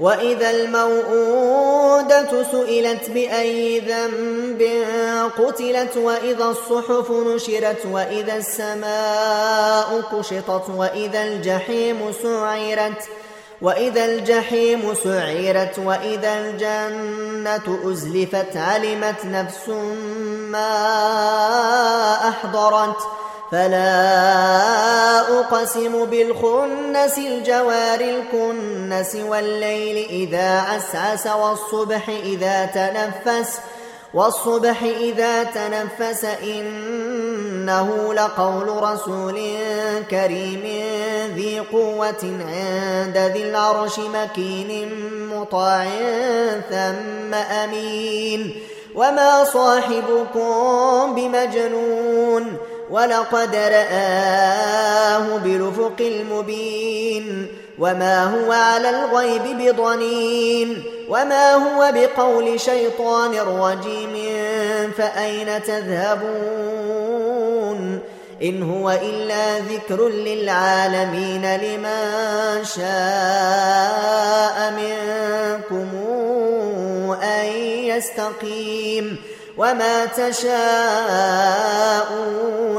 وإذا الموءودة سئلت بأي ذنب قتلت وإذا الصحف نشرت وإذا السماء كشطت وإذا الجحيم سعرت وإذا الجحيم سعرت وإذا الجنة أزلفت علمت نفس ما أحضرت فلا أقسم بالخنس الجوار الكنس والليل إذا عسعس والصبح إذا تنفس والصبح إذا تنفس إنه لقول رسول كريم ذي قوة عند ذي العرش مكين مطاع ثم أمين وما صاحبكم بمجنون ولقد رآه بلفق المبين وما هو على الغيب بضنين وما هو بقول شيطان رجيم فأين تذهبون إن هو إلا ذكر للعالمين لمن شاء منكم أن يستقيم وما تشاءون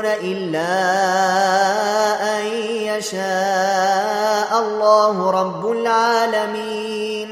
إلا يشاء الله رب العالمين.